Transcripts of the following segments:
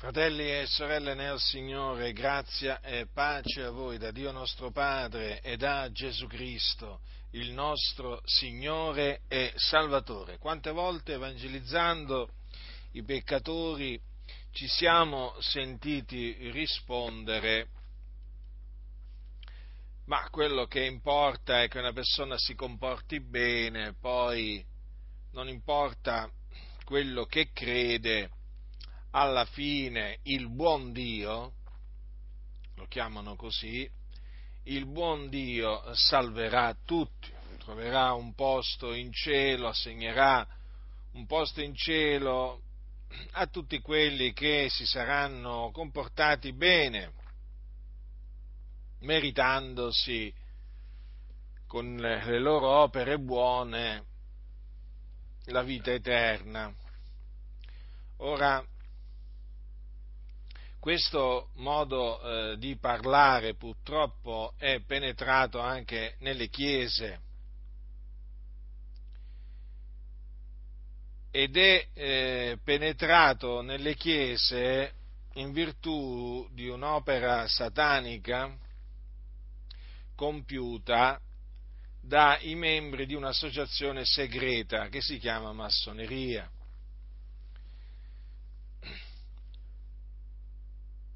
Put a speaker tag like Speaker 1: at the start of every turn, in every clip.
Speaker 1: Fratelli e sorelle nel Signore, grazia e pace a voi da Dio nostro Padre e da Gesù Cristo, il nostro Signore e Salvatore. Quante volte evangelizzando i peccatori ci siamo sentiti rispondere, ma quello che importa è che una persona si comporti bene, poi non importa quello che crede, alla fine il buon Dio, lo chiamano così, il buon Dio salverà tutti, troverà un posto in cielo, assegnerà un posto in cielo a tutti quelli che si saranno comportati bene, meritandosi con le loro opere buone la vita eterna. Ora, questo modo eh, di parlare purtroppo è penetrato anche nelle chiese ed è eh, penetrato nelle chiese in virtù di un'opera satanica compiuta dai membri di un'associazione segreta che si chiama massoneria.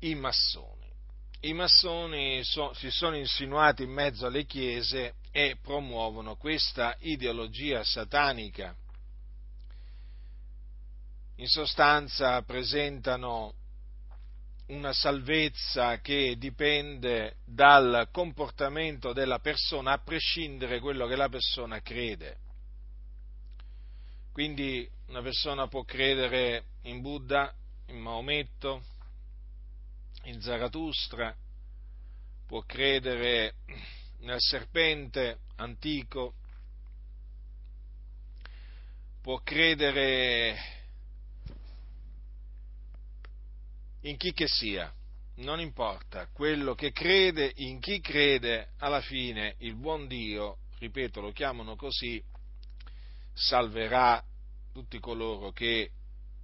Speaker 1: I massoni. I massoni so, si sono insinuati in mezzo alle chiese e promuovono questa ideologia satanica. In sostanza presentano una salvezza che dipende dal comportamento della persona a prescindere da quello che la persona crede. Quindi una persona può credere in Buddha, in Maometto, in Zaratustra, può credere nel serpente antico, può credere in chi che sia, non importa, quello che crede, in chi crede, alla fine il buon Dio, ripeto, lo chiamano così, salverà tutti coloro che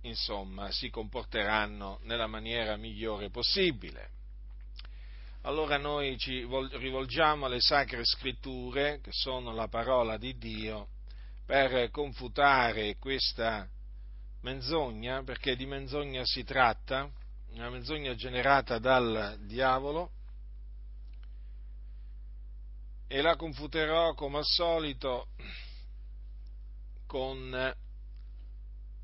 Speaker 1: insomma, si comporteranno nella maniera migliore possibile. Allora noi ci rivolgiamo alle sacre scritture, che sono la parola di Dio, per confutare questa menzogna, perché di menzogna si tratta, una menzogna generata dal diavolo, e la confuterò come al solito con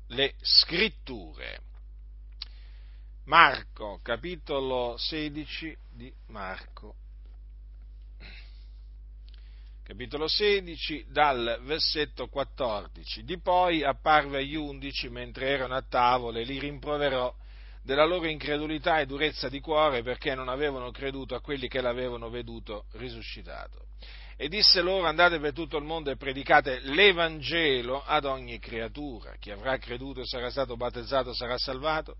Speaker 1: le scritture. Marco, capitolo 16 di Marco. Capitolo 16, dal versetto 14. Di poi apparve agli undici mentre erano a tavola e li rimproverò della loro incredulità e durezza di cuore perché non avevano creduto a quelli che l'avevano veduto risuscitato e disse loro andate per tutto il mondo e predicate l'Evangelo ad ogni creatura. Chi avrà creduto e sarà stato battezzato sarà salvato,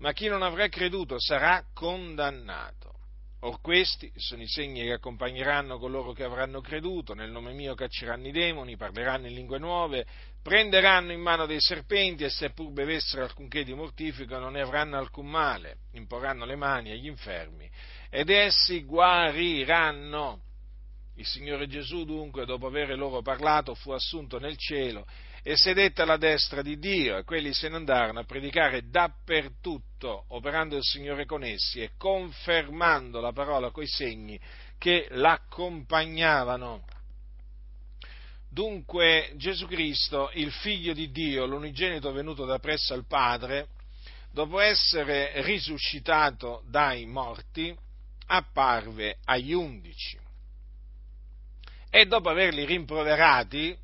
Speaker 1: ma chi non avrà creduto sarà condannato. Or questi sono i segni che accompagneranno coloro che avranno creduto, nel nome mio cacceranno i demoni, parleranno in lingue nuove, prenderanno in mano dei serpenti e seppur bevessero alcunché di mortifico non ne avranno alcun male, imporranno le mani agli infermi ed essi guariranno. Il Signore Gesù dunque, dopo aver loro parlato, fu assunto nel cielo e sedette alla destra di Dio e quelli se ne andarono a predicare dappertutto, operando il Signore con essi e confermando la parola coi segni che l'accompagnavano. Dunque Gesù Cristo, il figlio di Dio, l'unigenito venuto da presso al Padre, dopo essere risuscitato dai morti, apparve agli undici e dopo averli rimproverati,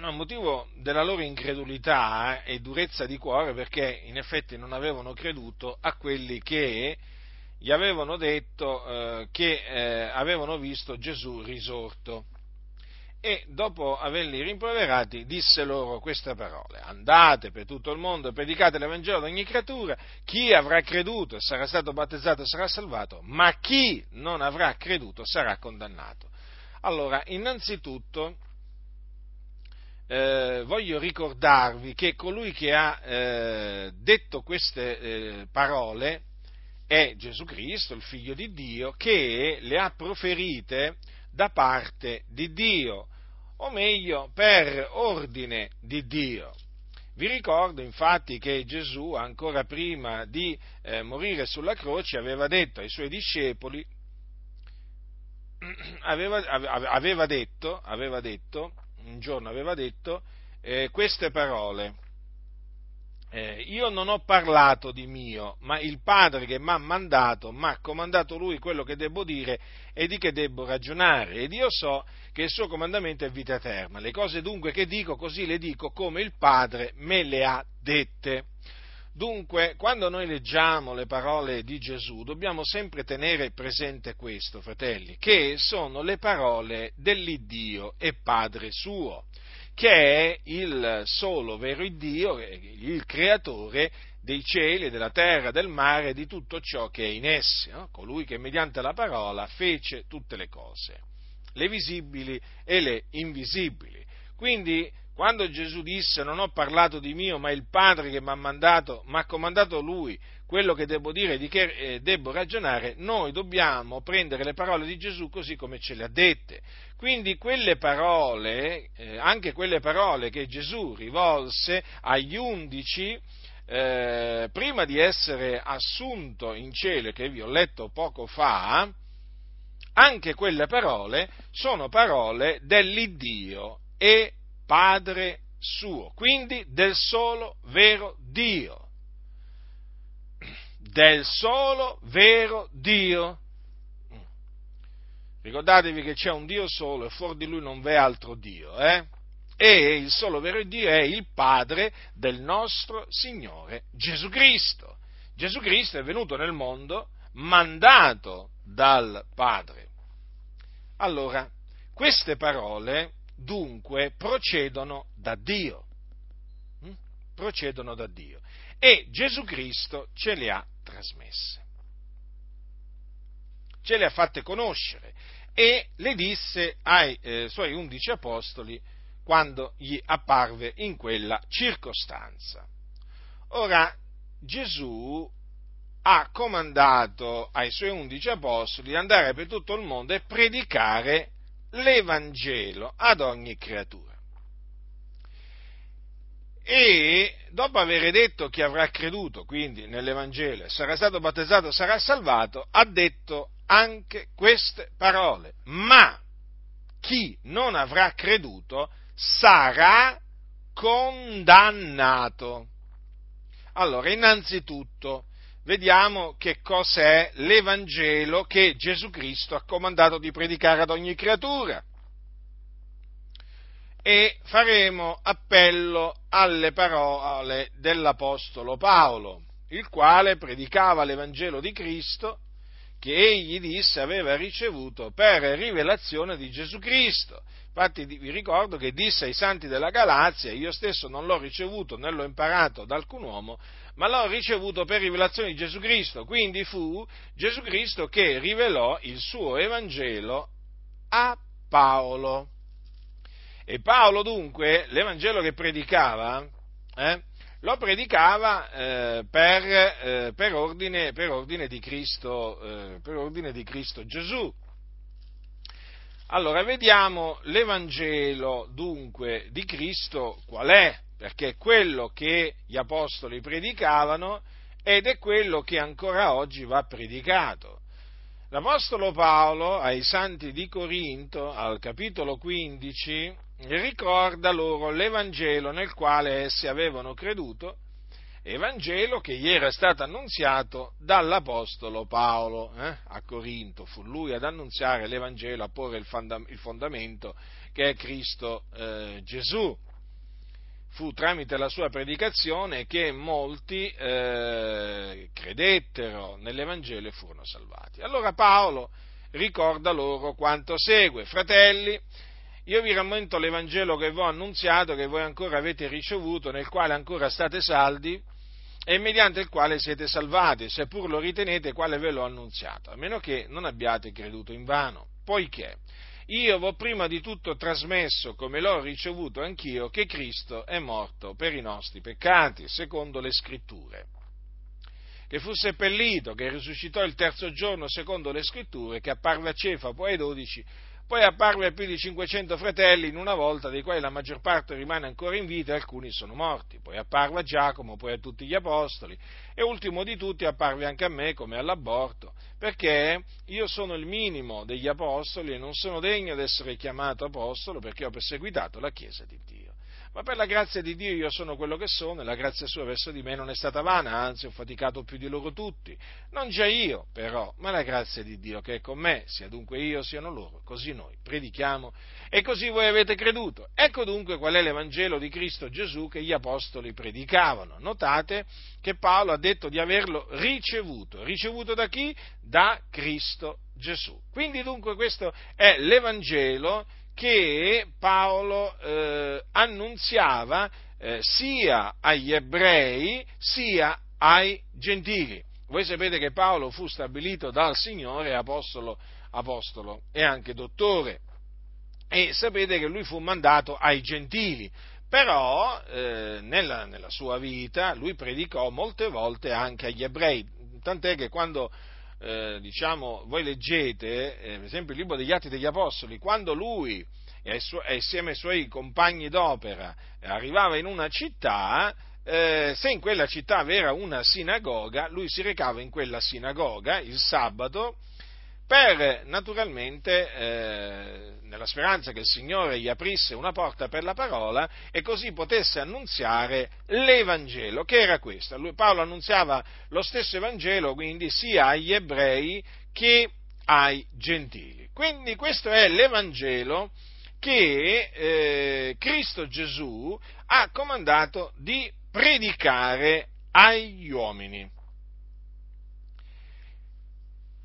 Speaker 1: a motivo della loro incredulità e durezza di cuore, perché in effetti non avevano creduto a quelli che gli avevano detto eh, che eh, avevano visto Gesù risorto e dopo averli rimproverati disse loro queste parole, andate per tutto il mondo e predicate l'Evangelo ad ogni creatura, chi avrà creduto e sarà stato battezzato sarà salvato, ma chi non avrà creduto sarà condannato. Allora, innanzitutto, eh, voglio ricordarvi che colui che ha eh, detto queste eh, parole è Gesù Cristo, il figlio di Dio, che le ha proferite da parte di Dio, o meglio per ordine di Dio. Vi ricordo infatti che Gesù, ancora prima di eh, morire sulla croce, aveva detto ai suoi discepoli, aveva, aveva, detto, aveva detto, un giorno aveva detto eh, queste parole. Eh, io non ho parlato di mio, ma il Padre che mi ha mandato, mi ha comandato lui quello che devo dire e di che devo ragionare. Ed io so che il suo comandamento è vita eterna. Le cose dunque che dico, così le dico come il Padre me le ha dette. Dunque, quando noi leggiamo le parole di Gesù, dobbiamo sempre tenere presente questo, fratelli, che sono le parole dell'Iddio e Padre suo, che è il solo vero Dio, il creatore dei cieli, della terra, del mare, di tutto ciò che è in essi, no? colui che mediante la parola fece tutte le cose, le visibili e le invisibili. Quindi quando Gesù disse non ho parlato di mio, ma il Padre che mi ha mandato, mi ha comandato lui quello che devo dire, di che eh, devo ragionare, noi dobbiamo prendere le parole di Gesù così come ce le ha dette. Quindi quelle parole, eh, anche quelle parole che Gesù rivolse agli undici, eh, prima di essere assunto in cielo, che vi ho letto poco fa, anche quelle parole sono parole dell'Iddio e Padre suo, quindi del solo vero Dio. Del solo vero Dio. Ricordatevi che c'è un Dio solo e fuori di lui non v'è altro Dio, eh? E il solo vero Dio è il Padre del nostro Signore Gesù Cristo. Gesù Cristo è venuto nel mondo mandato dal Padre. Allora, queste parole dunque procedono da Dio. Mm? Procedono da Dio. E Gesù Cristo ce le ha trasmesse. Ce le ha fatte conoscere e le disse ai eh, suoi undici apostoli quando gli apparve in quella circostanza. Ora, Gesù ha comandato ai suoi undici apostoli di andare per tutto il mondo e predicare l'Evangelo ad ogni creatura. E dopo aver detto chi avrà creduto, quindi nell'Evangelo, sarà stato battezzato, sarà salvato, ha detto anche queste parole. Ma chi non avrà creduto sarà condannato. Allora, innanzitutto, vediamo che cos'è l'Evangelo che Gesù Cristo ha comandato di predicare ad ogni creatura. E faremo appello alle parole dell'Apostolo Paolo, il quale predicava l'Evangelo di Cristo che egli disse aveva ricevuto per rivelazione di Gesù Cristo. Infatti vi ricordo che disse ai santi della Galazia, io stesso non l'ho ricevuto né l'ho imparato da alcun uomo, ma l'ho ricevuto per rivelazione di Gesù Cristo. Quindi fu Gesù Cristo che rivelò il suo Evangelo a Paolo. E Paolo dunque, l'Evangelo che predicava, eh, lo predicava eh, per, eh, per, ordine, per, ordine Cristo, eh, per ordine di Cristo Gesù. Allora, vediamo l'Evangelo dunque di Cristo qual è perché è quello che gli apostoli predicavano ed è quello che ancora oggi va predicato. L'Apostolo Paolo ai santi di Corinto, al capitolo 15, ricorda loro l'Evangelo nel quale essi avevano creduto, Evangelo che gli era stato annunziato dall'Apostolo Paolo eh, a Corinto. Fu lui ad annunziare l'Evangelo, a porre il, fondamento che è Cristo eh, Gesù fu tramite la sua predicazione che molti eh, credettero nell'Evangelo e furono salvati. Allora Paolo ricorda loro quanto segue, fratelli, io vi rammento l'Evangelo che vi ho annunziato, che voi ancora avete ricevuto, nel quale ancora state saldi e mediante il quale siete salvati, seppur lo ritenete quale ve l'ho annunziato, a meno che non abbiate creduto in vano, poiché io v'ho prima di tutto trasmesso, come l'ho ricevuto anch'io, che Cristo è morto per i nostri peccati, secondo le scritture. Che fu seppellito, che risuscitò il terzo giorno secondo le scritture, che apparve a Cefa, poi ai dodici, poi apparve a più di 500 fratelli in una volta, dei quali la maggior parte rimane ancora in vita e alcuni sono morti. Poi apparve a Giacomo, poi a tutti gli apostoli. E ultimo di tutti apparve anche a me come all'aborto, perché io sono il minimo degli apostoli e non sono degno di essere chiamato apostolo perché ho perseguitato la Chiesa di Dio ma per la grazia di Dio io sono quello che sono e la grazia sua verso di me non è stata vana, anzi ho faticato più di loro tutti. Non già io, però, ma la grazia di Dio che è con me, sia dunque io, siano loro, così noi predichiamo e così voi avete creduto. Ecco dunque qual è l'Evangelo di Cristo Gesù che gli apostoli predicavano. Notate che Paolo ha detto di averlo ricevuto. Ricevuto da chi? Da Cristo Gesù. Quindi dunque questo è l'Evangelo che Paolo eh, annunziava eh, sia agli ebrei sia ai gentili. Voi sapete che Paolo fu stabilito dal Signore apostolo, apostolo e anche dottore. E sapete che lui fu mandato ai gentili, però eh, nella, nella, sua vita lui predicò molte volte anche agli ebrei, tant'è che quando eh, diciamo, voi leggete, eh, per esempio, il libro degli Atti degli Apostoli, quando lui e, insieme ai suoi compagni d'opera arrivava in una città, eh, se in quella città era una sinagoga, lui si recava in quella sinagoga il sabato per naturalmente, eh, nella speranza che il Signore gli aprisse una porta per la parola e così potesse annunziare l'Evangelo, che era questo. Lui, Paolo annunziava lo stesso Evangelo quindi sia agli ebrei che ai gentili. Quindi questo è l'Evangelo che eh, Cristo Gesù ha comandato di predicare agli uomini.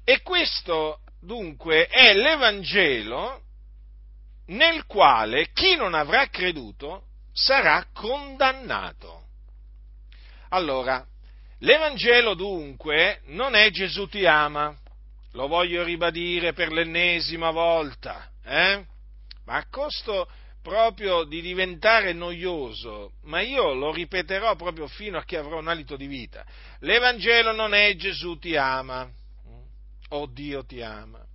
Speaker 1: E questo dunque è l'Evangelo nel quale chi non avrà creduto sarà condannato. Allora, l'Evangelo dunque non è Gesù ti ama, lo voglio ribadire per l'ennesima volta, eh? ma a costo proprio di diventare noioso, ma io lo ripeterò proprio fino a che avrò un alito di vita. L'Evangelo non è Gesù ti ama, oh Dio ti ama.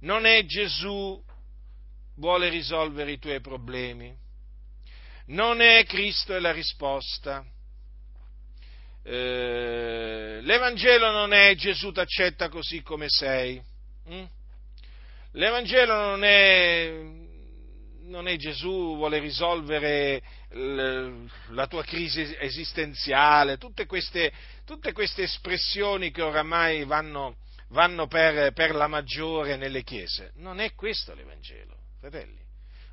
Speaker 1: Non è Gesù vuole risolvere i tuoi problemi. Non è Cristo è la risposta. Eh, L'Evangelo non è Gesù ti accetta così come sei. Hm? L'Evangelo non è, non è Gesù vuole risolvere la tua crisi esistenziale, tutte queste, tutte queste espressioni che oramai vanno, vanno per, per la maggiore nelle chiese. Non è questo l'Evangelo, fratelli.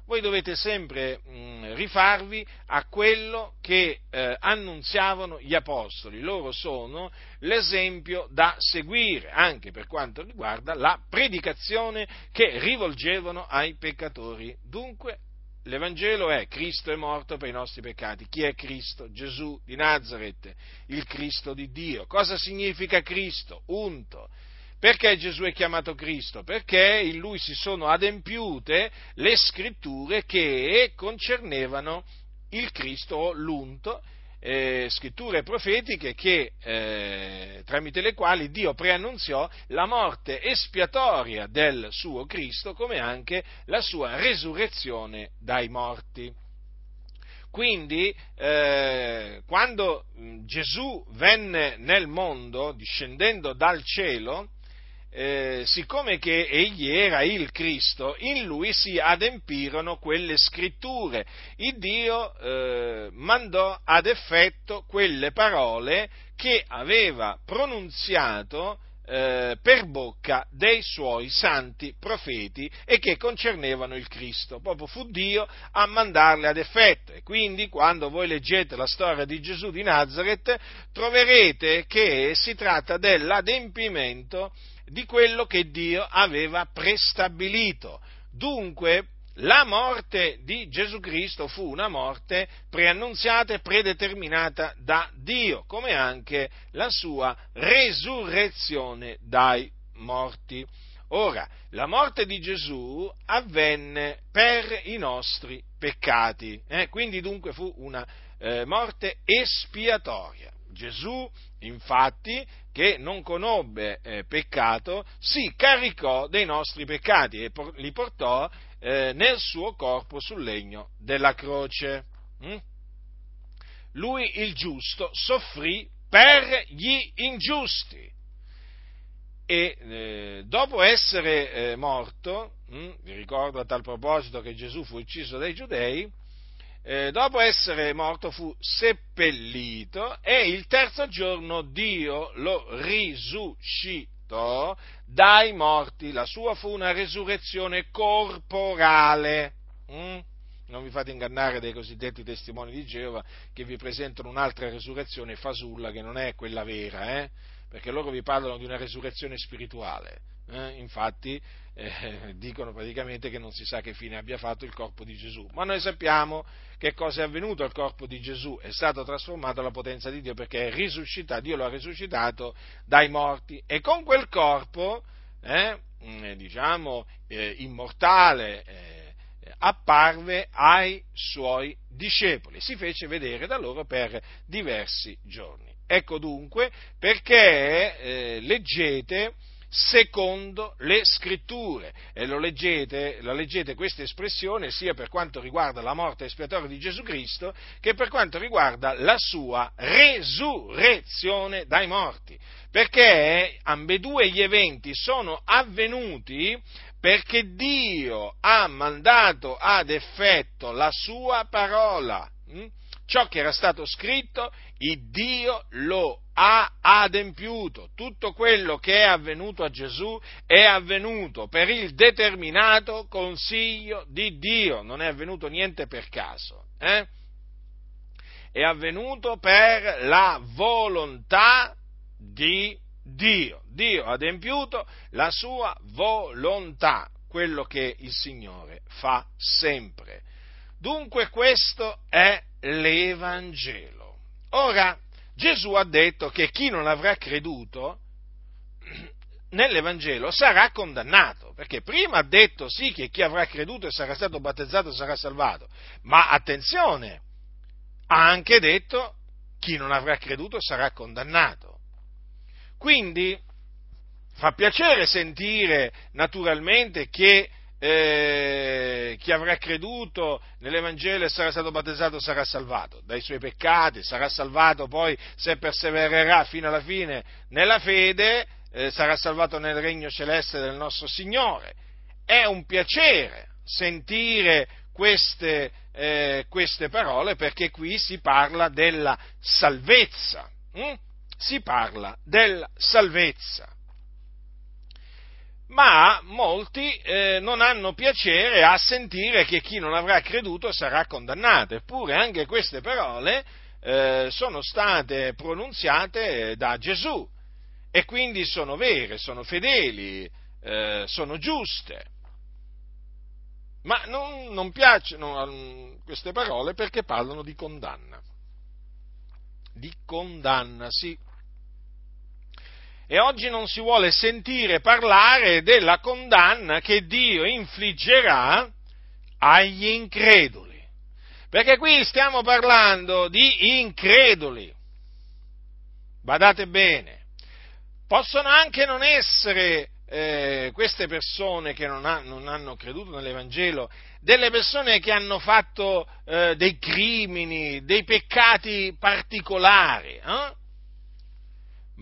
Speaker 1: Voi dovete sempre mh, rifarvi a quello che eh, annunziavano gli apostoli. Loro sono l'esempio da seguire anche per quanto riguarda la predicazione che rivolgevano ai peccatori. Dunque, L'Evangelo è Cristo è morto per i nostri peccati. Chi è Cristo? Gesù di Nazareth, il Cristo di Dio. Cosa significa Cristo? Unto. Perché Gesù è chiamato Cristo? Perché in lui si sono adempiute le scritture che concernevano il Cristo, l'unto, eh, scritture profetiche che, eh, tramite le quali Dio preannunziò la morte espiatoria del suo Cristo come anche la sua resurrezione dai morti. Quindi, eh, quando Gesù venne nel mondo, discendendo dal cielo, eh, siccome che egli era il Cristo, in lui si adempirono quelle scritture. Il Dio eh, mandò ad effetto quelle parole che aveva pronunziato eh, per bocca dei suoi santi profeti e che concernevano il Cristo. Proprio fu Dio a mandarle ad effetto. E quindi quando voi leggete la storia di Gesù di Nazareth troverete che si tratta dell'adempimento di quello che Dio aveva prestabilito. Dunque, la morte di Gesù Cristo fu una morte preannunziata e predeterminata da Dio, come anche la sua resurrezione dai morti. Ora, la morte di Gesù avvenne per i nostri peccati, eh? quindi dunque fu una eh, morte espiatoria. Gesù, infatti, che non conobbe eh, peccato, si caricò dei nostri peccati e por- li portò eh, nel suo corpo sul legno della croce. Mm? Lui, il giusto, soffrì per gli ingiusti e eh, dopo essere eh, morto, hm, vi ricordo a tal proposito che Gesù fu ucciso dai giudei, eh, dopo essere morto fu seppellito e il terzo giorno Dio lo risuscitò dai morti. La sua fu una resurrezione corporale. Mm? Non vi fate ingannare dai cosiddetti testimoni di Geova che vi presentano un'altra resurrezione fasulla che non è quella vera, eh? perché loro vi parlano di una resurrezione spirituale. Eh? Infatti eh, dicono praticamente che non si sa che fine abbia fatto il corpo di Gesù, ma noi sappiamo che cosa è avvenuto al corpo di Gesù, è stato trasformato alla potenza di Dio perché è risuscitato, Dio lo ha risuscitato dai morti. E con quel corpo, eh, mm, diciamo, eh, immortale, eh, apparve ai suoi discepoli, si fece vedere da loro per diversi giorni. Ecco dunque perché eh, leggete secondo le scritture e lo leggete, lo leggete questa espressione sia per quanto riguarda la morte espiatoria di Gesù Cristo che per quanto riguarda la sua resurrezione dai morti, perché ambedue gli eventi sono avvenuti perché Dio ha mandato ad effetto la sua parola. Ciò che era stato scritto, il Dio lo ha adempiuto. Tutto quello che è avvenuto a Gesù è avvenuto per il determinato consiglio di Dio, non è avvenuto niente per caso. Eh? È avvenuto per la volontà di Dio. Dio ha adempiuto la sua volontà, quello che il Signore fa sempre. Dunque questo è l'Evangelo. Ora, Gesù ha detto che chi non avrà creduto nell'Evangelo sarà condannato, perché prima ha detto sì che chi avrà creduto e sarà stato battezzato sarà salvato, ma attenzione, ha anche detto chi non avrà creduto sarà condannato. Quindi fa piacere sentire naturalmente che eh, chi avrà creduto nell'Evangelo e sarà stato battezzato sarà salvato dai suoi peccati, sarà salvato poi se persevererà fino alla fine nella fede, eh, sarà salvato nel regno celeste del nostro Signore. È un piacere sentire queste, eh, queste parole perché qui si parla della salvezza. Hm? Si parla della salvezza ma molti eh, non hanno piacere a sentire che chi non avrà creduto sarà condannato, eppure anche queste parole eh, sono state pronunziate da Gesù e quindi sono vere, sono fedeli, eh, sono giuste. Ma non, non piacciono queste parole perché parlano di condanna. Di condanna, sì e oggi non si vuole sentire parlare della condanna che Dio infliggerà agli increduli. Perché qui stiamo parlando di increduli. Badate bene. Possono anche non essere eh, queste persone che non, ha, non, hanno creduto nell'Evangelo, delle persone che hanno fatto eh, dei crimini, dei peccati particolari. Eh?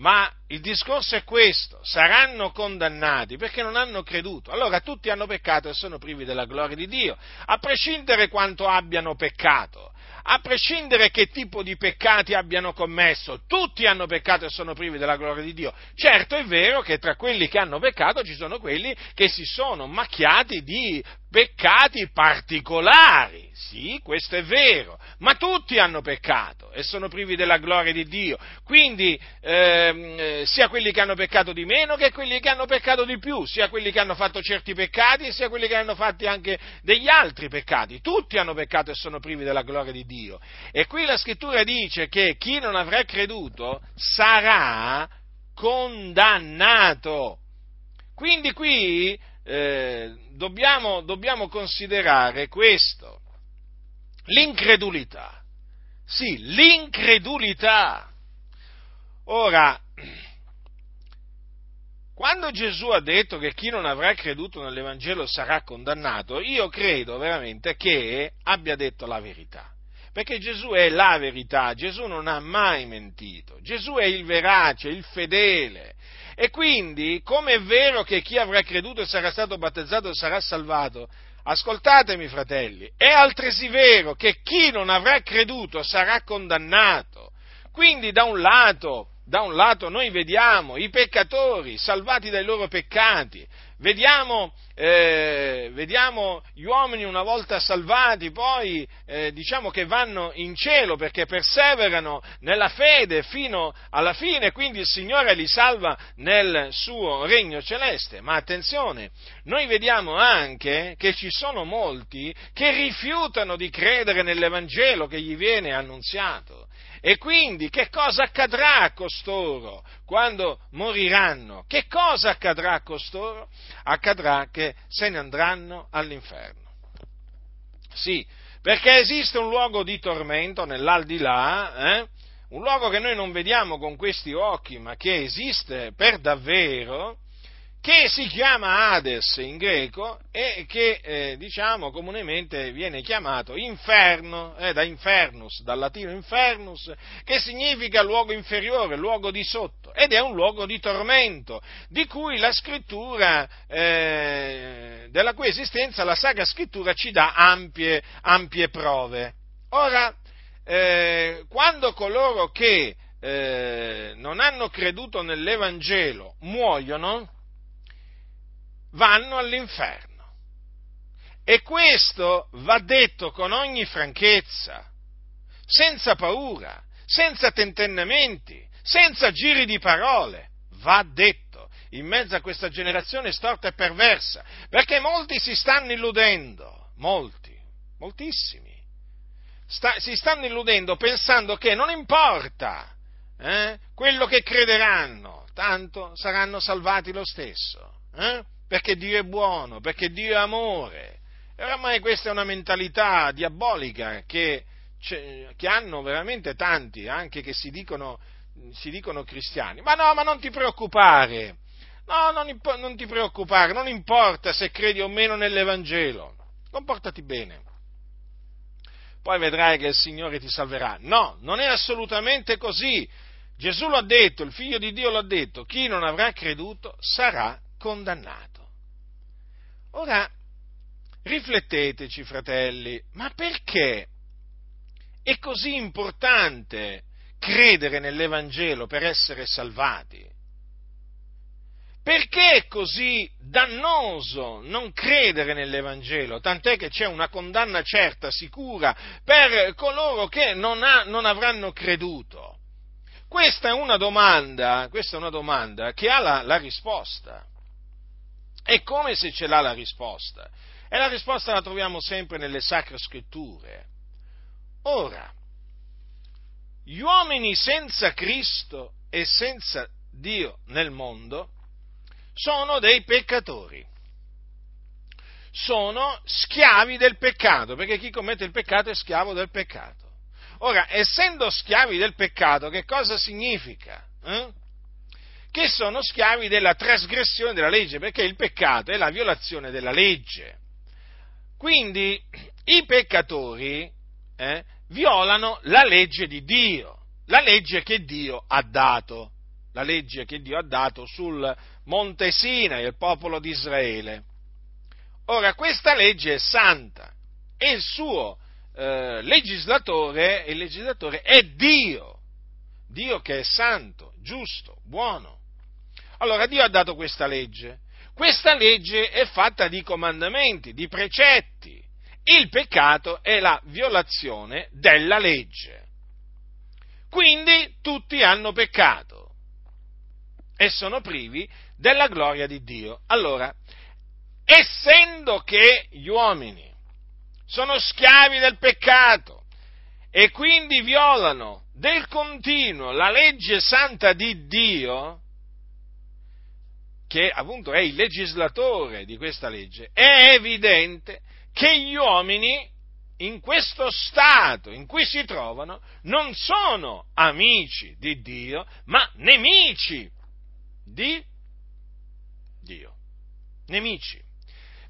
Speaker 1: Ma il discorso è questo, saranno condannati perché non hanno creduto. Allora tutti hanno peccato e sono privi della gloria di Dio, a prescindere quanto abbiano peccato, a prescindere che tipo di peccati abbiano commesso, tutti hanno peccato e sono privi della gloria di Dio. Certo è vero che tra quelli che hanno peccato ci sono quelli che si sono macchiati di peccati particolari. Sì, questo è vero, ma tutti hanno peccato e sono privi della gloria di Dio. Quindi ehm, eh, sia quelli che hanno peccato di meno che quelli che hanno peccato di più, sia quelli che hanno fatto certi peccati sia quelli che hanno fatti anche degli altri peccati. Tutti hanno peccato e sono privi della gloria di Dio. E qui la scrittura dice che chi non avrà creduto sarà condannato. Quindi qui eh, dobbiamo, dobbiamo considerare questo, l'incredulità. Sì, l'incredulità. Ora, quando Gesù ha detto che chi non avrà creduto nell'Evangelo sarà condannato, io credo veramente che abbia detto la verità. Perché Gesù è la verità, Gesù non ha mai mentito, Gesù è il verace, il fedele. E quindi, come è vero che chi avrà creduto e sarà stato battezzato sarà salvato, ascoltatemi fratelli, è altresì vero che chi non avrà creduto sarà condannato. Quindi da un lato da un lato noi vediamo i peccatori salvati dai loro peccati, vediamo, eh, vediamo gli uomini una volta salvati, poi eh, diciamo che vanno in cielo perché perseverano nella fede fino alla fine, quindi il Signore li salva nel suo regno celeste. Ma attenzione, noi vediamo anche che ci sono molti che rifiutano di credere nell'Evangelo che gli viene annunziato e quindi che cosa accadrà a costoro quando moriranno? Che cosa accadrà a costoro? Accadrà che se ne andranno all'inferno. Sì, perché esiste un luogo di tormento nell'aldilà, eh? un luogo che noi non vediamo con questi occhi, ma che esiste per davvero, che si chiama Hades in greco e che eh, diciamo comunemente viene chiamato inferno, eh, da infernus, dal latino infernus, che significa luogo inferiore, luogo di sotto, ed è un luogo di tormento, di cui la scrittura, eh, della cui esistenza la Sacra Scrittura ci dà ampie, ampie prove. Ora, eh, quando coloro che eh, non hanno creduto nell'Evangelo muoiono, vanno all'inferno. E questo va detto con ogni franchezza, senza paura, senza tentennamenti, senza giri di parole. Va detto in mezzo a questa generazione storta e perversa, perché molti si stanno illudendo, molti, moltissimi, sta, si stanno illudendo pensando che non importa eh, quello che crederanno, tanto saranno salvati lo stesso. Eh? Perché Dio è buono, perché Dio è amore. E oramai questa è una mentalità diabolica che, che hanno veramente tanti, anche che si dicono, si dicono, cristiani. Ma no, ma non ti preoccupare, no, non, non ti preoccupare, non importa se credi o meno nell'Evangelo, comportati bene. Poi vedrai che il Signore ti salverà. No, non è assolutamente così. Gesù lo ha detto, il figlio di Dio lo ha detto, chi non avrà creduto sarà condannato. Ora, rifletteteci, fratelli, ma perché è così importante credere nell'Evangelo per essere salvati? Perché è così dannoso non credere nell'Evangelo? Tant'è che c'è una condanna certa, sicura, per coloro che non, ha, non avranno creduto. Questa è una domanda, questa è una domanda che ha la, la risposta. È come se ce l'ha la risposta. E la risposta la troviamo sempre nelle sacre scritture. Ora, gli uomini senza Cristo e senza Dio nel mondo sono dei peccatori. Sono schiavi del peccato, perché chi commette il peccato è schiavo del peccato. Ora, essendo schiavi del peccato, che cosa significa? Eh? Che sono schiavi della trasgressione della legge, perché il peccato è la violazione della legge. Quindi i peccatori eh, violano la legge di Dio, la legge che Dio ha dato, la legge che Dio ha dato sul Monte Sinai al popolo di Israele. Ora, questa legge è santa e il suo eh, legislatore, il legislatore è Dio, Dio che è santo, giusto, buono. Allora Dio ha dato questa legge. Questa legge è fatta di comandamenti, di precetti. Il peccato è la violazione della legge. Quindi tutti hanno peccato e sono privi della gloria di Dio. Allora, essendo che gli uomini sono schiavi del peccato e quindi violano del continuo la legge santa di Dio, che appunto è il legislatore di questa legge, è evidente che gli uomini in questo stato in cui si trovano non sono amici di Dio, ma nemici di Dio. Nemici,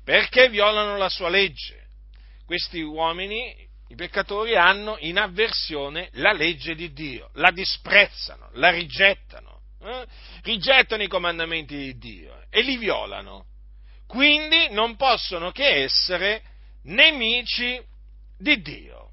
Speaker 1: perché violano la sua legge. Questi uomini, i peccatori, hanno in avversione la legge di Dio, la disprezzano, la rigettano eh? rigettano i comandamenti di Dio e li violano. Quindi non possono che essere nemici di Dio.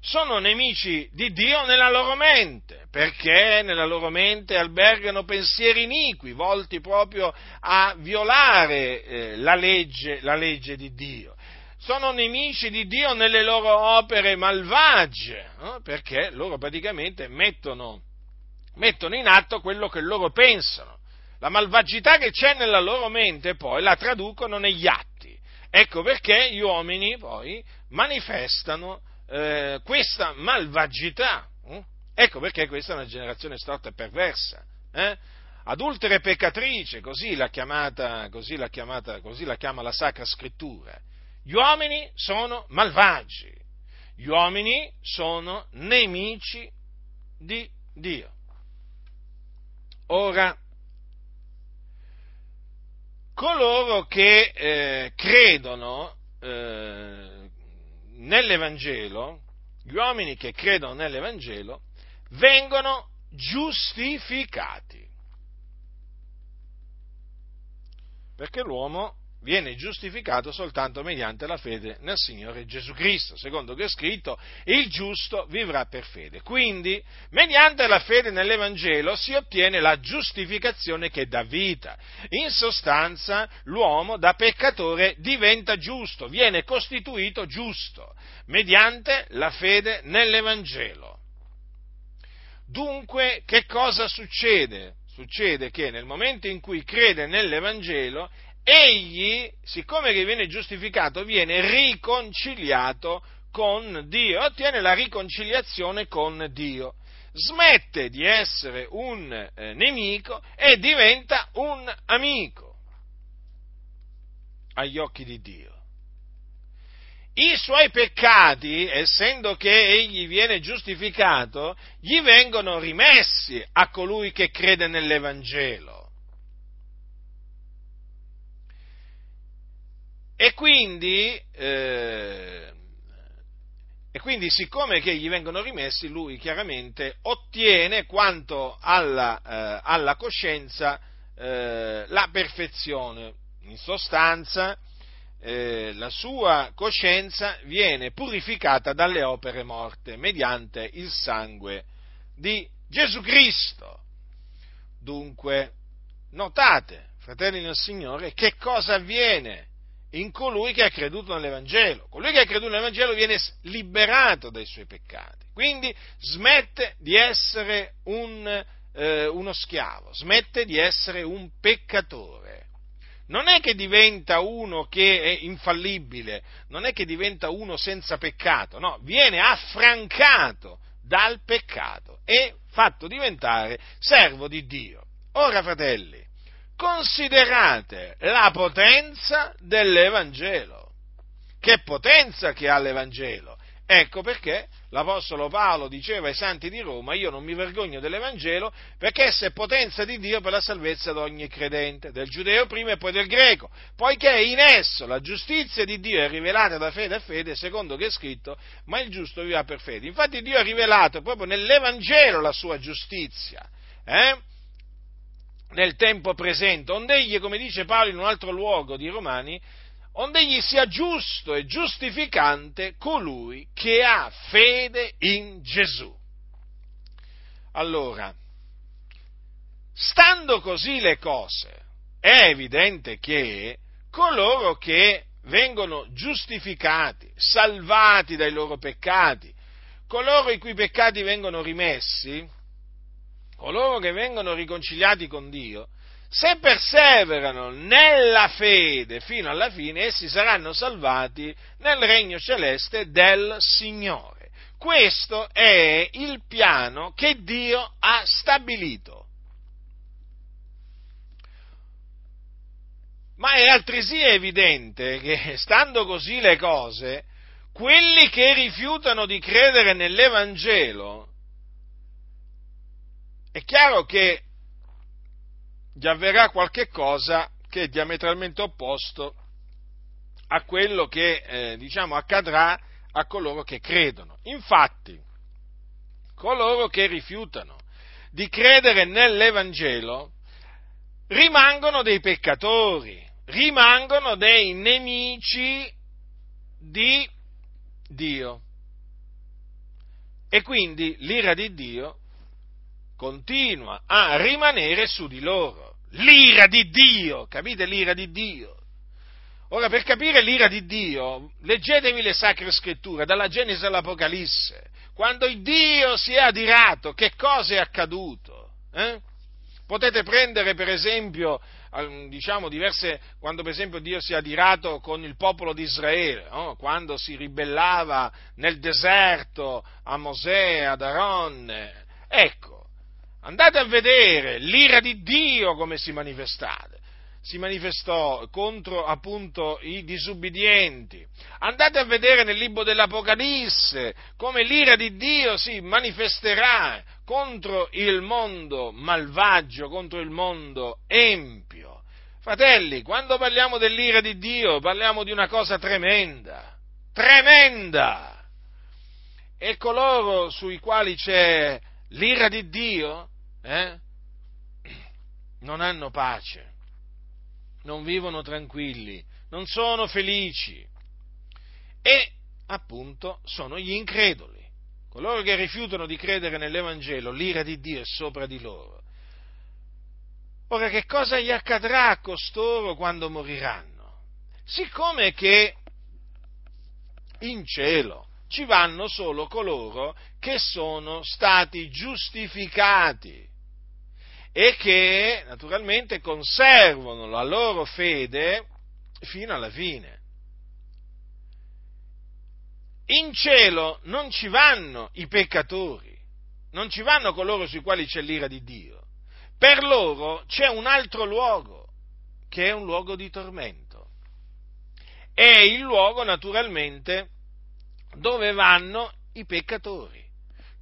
Speaker 1: Sono nemici di Dio nella loro mente, perché nella loro mente albergano pensieri iniqui, volti proprio a violare eh, la, legge, la legge di Dio sono nemici di Dio nelle loro opere malvagie, no? perché loro praticamente mettono mettono in atto quello che loro pensano. La malvagità che c'è nella loro mente poi la traducono negli atti. Ecco perché gli uomini poi manifestano eh, questa malvagità. Eh? Ecco perché questa è una generazione storta e perversa. Eh? Adultera e peccatrice, così l'ha, chiamata, così, l'ha chiamata, così la chiama la Sacra Scrittura. Gli uomini sono malvagi, gli uomini sono nemici di Dio. Ora, coloro che eh, credono eh, nell'Evangelo, gli uomini che credono nell'Evangelo, vengono giustificati. Perché l'uomo viene giustificato soltanto mediante la fede nel Signore Gesù Cristo, secondo che è scritto, il giusto vivrà per fede. Quindi, mediante la fede nell'Evangelo si ottiene la giustificazione che dà vita. In sostanza, l'uomo da peccatore diventa giusto, viene costituito giusto, mediante la fede nell'Evangelo. Dunque, che cosa succede? Succede che nel momento in cui crede nell'Evangelo, egli, siccome che viene giustificato, viene riconciliato con Dio, ottiene la riconciliazione con Dio, smette di essere un eh, nemico e diventa un amico agli occhi di Dio. I suoi peccati, essendo che egli viene giustificato, gli vengono rimessi a colui che crede nell'Evangelo E quindi, eh, e quindi, siccome che gli vengono rimessi, lui chiaramente ottiene quanto alla, eh, alla coscienza eh, la perfezione. In sostanza, eh, la sua coscienza viene purificata dalle opere morte mediante il sangue di Gesù Cristo. Dunque, notate, fratelli del Signore, che cosa avviene in colui che ha creduto nell'Evangelo. Colui che ha creduto nell'Evangelo viene liberato dai suoi peccati, quindi smette di essere un, eh, uno schiavo, smette di essere un peccatore. Non è che diventa uno che è infallibile, non è che diventa uno senza peccato, no, viene affrancato dal peccato e fatto diventare servo di Dio. Ora, fratelli, considerate la potenza dell'Evangelo. Che potenza che ha l'Evangelo! Ecco perché l'Apostolo Paolo diceva ai santi di Roma, io non mi vergogno dell'Evangelo perché essa è potenza di Dio per la salvezza di ogni credente, del giudeo prima e poi del greco, poiché in esso la giustizia di Dio è rivelata da fede a fede, secondo che è scritto, ma il giusto vivrà per fede. Infatti Dio ha rivelato proprio nell'Evangelo la sua giustizia. Eh? Nel tempo presente, onde egli, come dice Paolo in un altro luogo di Romani, onde egli sia giusto e giustificante colui che ha fede in Gesù. Allora, stando così le cose, è evidente che coloro che vengono giustificati, salvati dai loro peccati, coloro i cui peccati vengono rimessi, coloro che vengono riconciliati con Dio, se perseverano nella fede fino alla fine, essi saranno salvati nel regno celeste del Signore. Questo è il piano che Dio ha stabilito. Ma è altresì evidente che, stando così le cose, quelli che rifiutano di credere nell'Evangelo, è chiaro che gli avverrà qualche cosa che è diametralmente opposto a quello che eh, diciamo accadrà a coloro che credono. Infatti, coloro che rifiutano di credere nell'Evangelo rimangono dei peccatori, rimangono dei nemici di Dio. E quindi l'ira di Dio continua a rimanere su di loro. L'ira di Dio, capite l'ira di Dio? Ora, per capire l'ira di Dio, leggetevi le sacre scritture, dalla Genesi all'Apocalisse. Quando il Dio si è adirato, che cosa è accaduto? Eh? Potete prendere, per esempio, diciamo diverse, quando per esempio Dio si è adirato con il popolo di Israele, no? quando si ribellava nel deserto a Mosè, ad Aaron. Ecco, andate a vedere l'ira di Dio come si manifestava si manifestò contro appunto i disubbidienti. Andate a vedere nel libro dell'Apocalisse come l'ira di Dio si manifesterà contro il mondo malvagio, contro il mondo empio. Fratelli, quando parliamo dell'ira di Dio parliamo di una cosa tremenda, tremenda. E coloro sui quali c'è l'ira di Dio eh, non hanno pace. Non vivono tranquilli, non sono felici. E appunto sono gli increduli, coloro che rifiutano di credere nell'Evangelo, l'ira di Dio è sopra di loro. Ora che cosa gli accadrà a costoro quando moriranno? Siccome che in cielo ci vanno solo coloro che sono stati giustificati e che naturalmente conservano la loro fede fino alla fine. In cielo non ci vanno i peccatori, non ci vanno coloro sui quali c'è l'ira di Dio. Per loro c'è un altro luogo, che è un luogo di tormento. È il luogo, naturalmente, dove vanno i peccatori,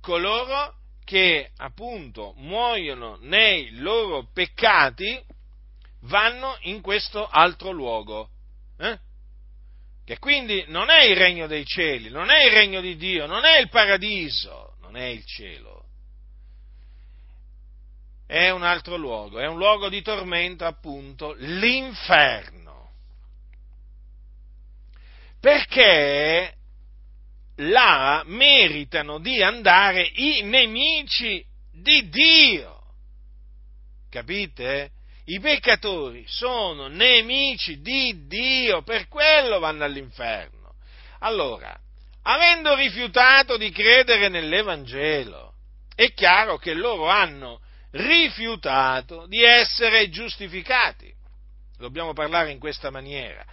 Speaker 1: coloro che appunto muoiono nei loro peccati vanno in questo altro luogo. Eh? Che quindi non è il regno dei cieli, non è il regno di Dio, non è il paradiso, non è il cielo. È un altro luogo, è un luogo di tormento appunto, l'inferno. Perché là meritano di andare i nemici di Dio. Capite? I peccatori sono nemici di Dio, per quello vanno all'inferno. Allora, avendo rifiutato di credere nell'Evangelo, è chiaro che loro hanno rifiutato di essere giustificati. Dobbiamo parlare in questa maniera.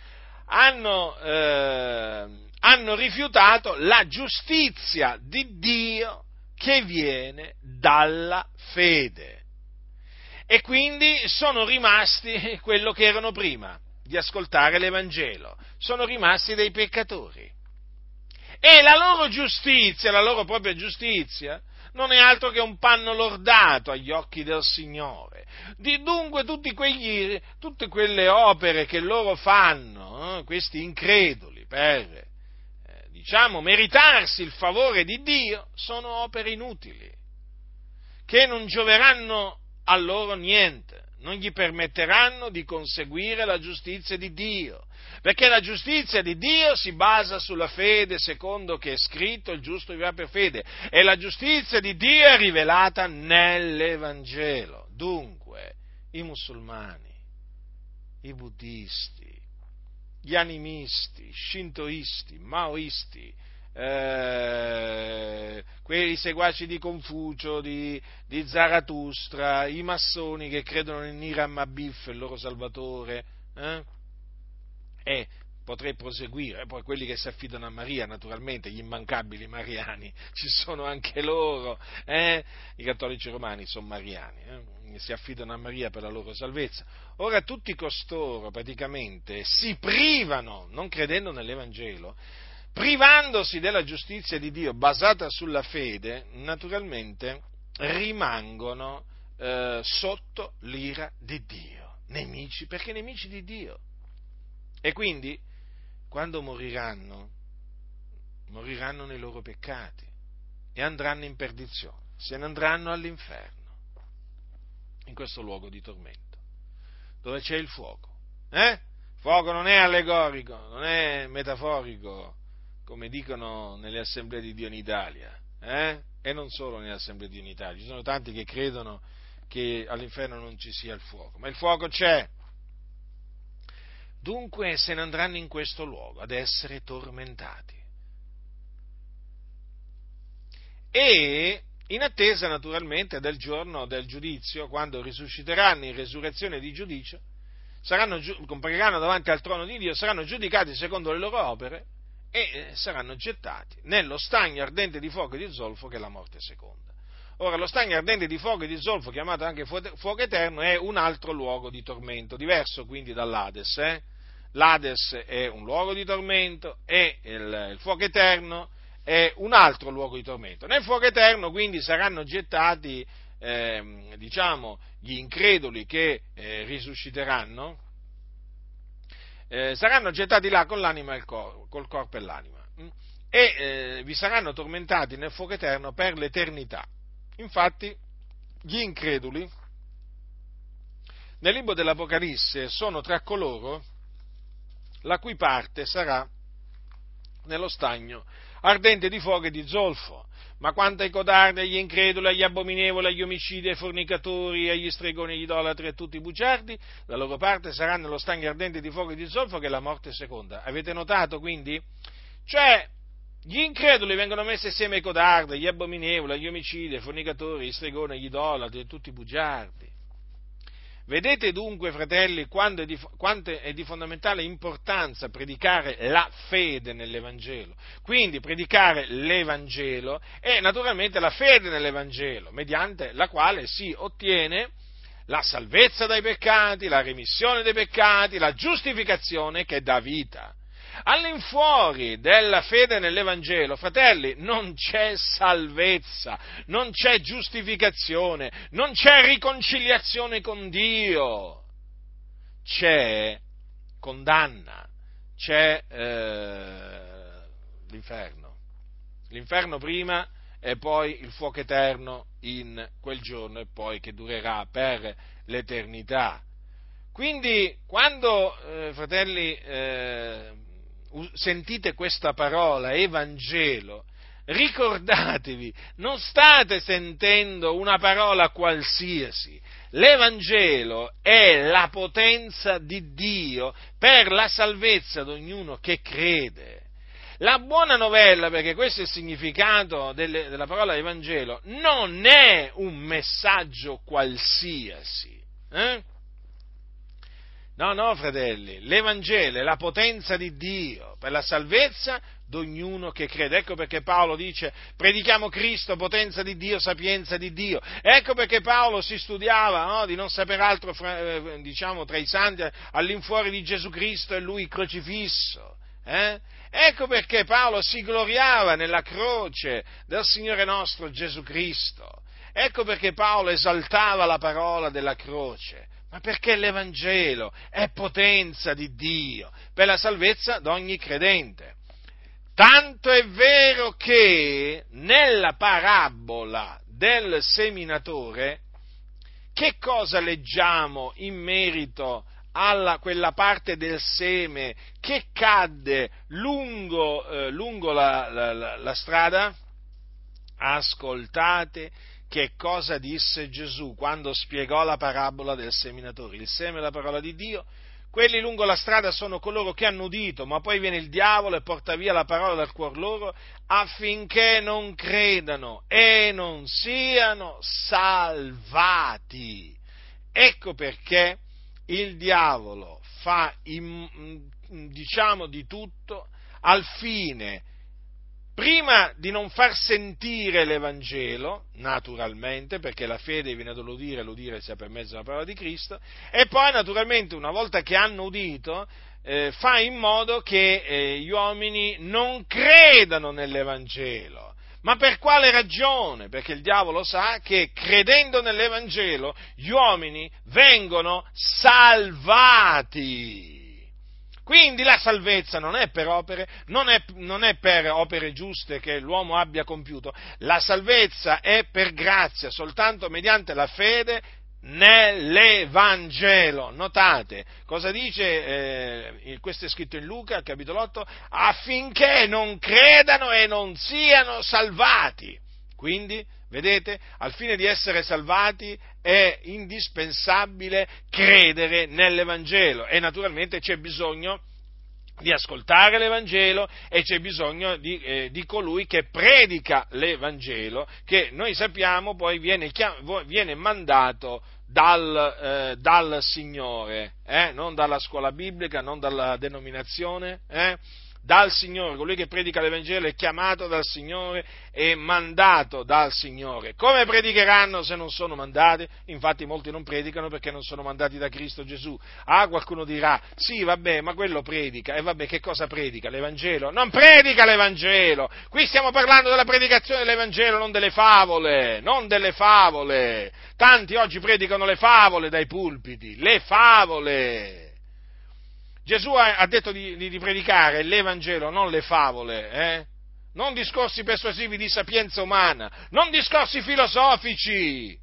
Speaker 1: Hanno eh, hanno rifiutato la giustizia di Dio che viene dalla fede. E quindi sono rimasti quello che erano prima di ascoltare l'Evangelo, sono rimasti dei peccatori. E la loro giustizia, la loro propria giustizia, non è altro che un panno lordato agli occhi del Signore. Di, dunque quegli, tutte quelle opere che loro fanno, eh, questi increduli, per diciamo, meritarsi il favore di Dio, sono opere inutili, che non gioveranno a loro niente, non gli permetteranno di conseguire la giustizia di Dio, perché la giustizia di Dio si basa sulla fede, secondo che è scritto il giusto vivrà per fede, e la giustizia di Dio è rivelata nell'Evangelo. Dunque, i musulmani, i buddisti, gli animisti, shintoisti, maoisti, eh, quei seguaci di Confucio, di, di, Zarathustra, i massoni che credono in Iram Abif, il loro salvatore, eh? e potrei proseguire, poi quelli che si affidano a Maria, naturalmente, gli immancabili mariani, ci sono anche loro, eh? i cattolici romani sono mariani, eh? si affidano a Maria per la loro salvezza. Ora tutti costoro praticamente si privano, non credendo nell'Evangelo, privandosi della giustizia di Dio basata sulla fede, naturalmente rimangono eh, sotto l'ira di Dio, nemici, perché nemici di Dio. E quindi quando moriranno, moriranno nei loro peccati e andranno in perdizione, se ne andranno all'inferno, in questo luogo di tormento, dove c'è il fuoco. Eh? Fuoco non è allegorico, non è metaforico, come dicono nelle assemblee di Dio in Italia, eh? e non solo nelle assemblee di Dio in Italia, ci sono tanti che credono che all'inferno non ci sia il fuoco, ma il fuoco c'è, Dunque se ne andranno in questo luogo ad essere tormentati. E in attesa naturalmente del giorno del giudizio, quando risusciteranno in resurrezione di giudicio, saranno, compariranno davanti al trono di Dio, saranno giudicati secondo le loro opere e eh, saranno gettati nello stagno ardente di fuoco e di zolfo che è la morte seconda. Ora, lo stagno ardente di fuoco e di zolfo, chiamato anche fuoco eterno, è un altro luogo di tormento, diverso quindi dall'Ades. Eh? L'Ades è un luogo di tormento e il, il fuoco eterno è un altro luogo di tormento. Nel fuoco eterno quindi saranno gettati eh, diciamo, gli increduli che eh, risusciteranno, eh, saranno gettati là con l'anima e il corpo, col corpo e l'anima mm? e eh, vi saranno tormentati nel fuoco eterno per l'eternità. Infatti, gli increduli nel libro dell'Apocalisse sono tra coloro la cui parte sarà nello stagno ardente di fuoco e di zolfo. Ma quanto ai codardi, agli increduli, agli abominevoli, agli omicidi, ai fornicatori, agli stregoni, agli idolatri e a tutti i bugiardi, la loro parte sarà nello stagno ardente di fuoco e di zolfo che è la morte seconda. Avete notato quindi? Cioè, gli increduli vengono messi assieme ai codardi, agli abominevoli, agli omicidi, ai fornicatori, agli stregoni, agli idolatri e a tutti i bugiardi. Vedete dunque, fratelli, quanto è, di, quanto è di fondamentale importanza predicare la fede nell'Evangelo. Quindi predicare l'Evangelo e naturalmente la fede nell'Evangelo, mediante la quale si ottiene la salvezza dai peccati, la remissione dei peccati, la giustificazione che dà vita. All'infuori della fede nell'Evangelo, fratelli, non c'è salvezza, non c'è giustificazione, non c'è riconciliazione con Dio, c'è condanna, c'è eh, l'inferno. L'inferno prima e poi il fuoco eterno in quel giorno e poi che durerà per l'eternità. Quindi quando, eh, fratelli, eh, sentite questa parola, Evangelo, ricordatevi, non state sentendo una parola qualsiasi. L'Evangelo è la potenza di Dio per la salvezza di ognuno che crede. La buona novella, perché questo è il significato della parola Evangelo, non è un messaggio qualsiasi. Eh? No, no, fratelli, l'Evangelo è la potenza di Dio per la salvezza di ognuno che crede. Ecco perché Paolo dice predichiamo Cristo, potenza di Dio, sapienza di Dio. Ecco perché Paolo si studiava no, di non sapere altro fra, eh, diciamo, tra i santi all'infuori di Gesù Cristo e lui crocifisso. Eh? Ecco perché Paolo si gloriava nella croce del Signore nostro Gesù Cristo. Ecco perché Paolo esaltava la parola della croce ma perché l'Evangelo è potenza di Dio per la salvezza di ogni credente. Tanto è vero che nella parabola del seminatore, che cosa leggiamo in merito a quella parte del seme che cadde lungo, eh, lungo la, la, la, la strada? Ascoltate che cosa disse Gesù quando spiegò la parabola del seminatore. Il seme è la parola di Dio, quelli lungo la strada sono coloro che hanno udito, ma poi viene il diavolo e porta via la parola dal cuor loro affinché non credano e non siano salvati. Ecco perché il diavolo fa diciamo di tutto al fine prima di non far sentire l'Evangelo, naturalmente, perché la fede viene dall'udire, l'udire sia per mezzo della parola di Cristo, e poi naturalmente una volta che hanno udito, eh, fa in modo che eh, gli uomini non credano nell'Evangelo. Ma per quale ragione? Perché il diavolo sa che credendo nell'Evangelo gli uomini vengono salvati. Quindi la salvezza non è per opere, non è, non è, per opere giuste che l'uomo abbia compiuto, la salvezza è per grazia, soltanto mediante la fede nell'Evangelo. Notate cosa dice, eh, questo è scritto in Luca, capitolo 8, affinché non credano e non siano salvati. Quindi, vedete, al fine di essere salvati è indispensabile credere nell'Evangelo e naturalmente c'è bisogno di ascoltare l'Evangelo e c'è bisogno di, eh, di, colui che predica l'Evangelo, che noi sappiamo poi viene, viene mandato dal, eh, dal Signore, eh? non dalla scuola biblica, non dalla denominazione, eh? Dal Signore, colui che predica l'Evangelo è chiamato dal Signore e mandato dal Signore. Come predicheranno se non sono mandati? Infatti molti non predicano perché non sono mandati da Cristo Gesù. Ah, qualcuno dirà, sì, vabbè, ma quello predica. E vabbè, che cosa predica? L'Evangelo? Non predica l'Evangelo! Qui stiamo parlando della predicazione dell'Evangelo, non delle favole, non delle favole. Tanti oggi predicano le favole dai pulpiti, le favole. Gesù ha detto di, di, di predicare l'Evangelo, non le favole, eh? non discorsi persuasivi di sapienza umana, non discorsi filosofici,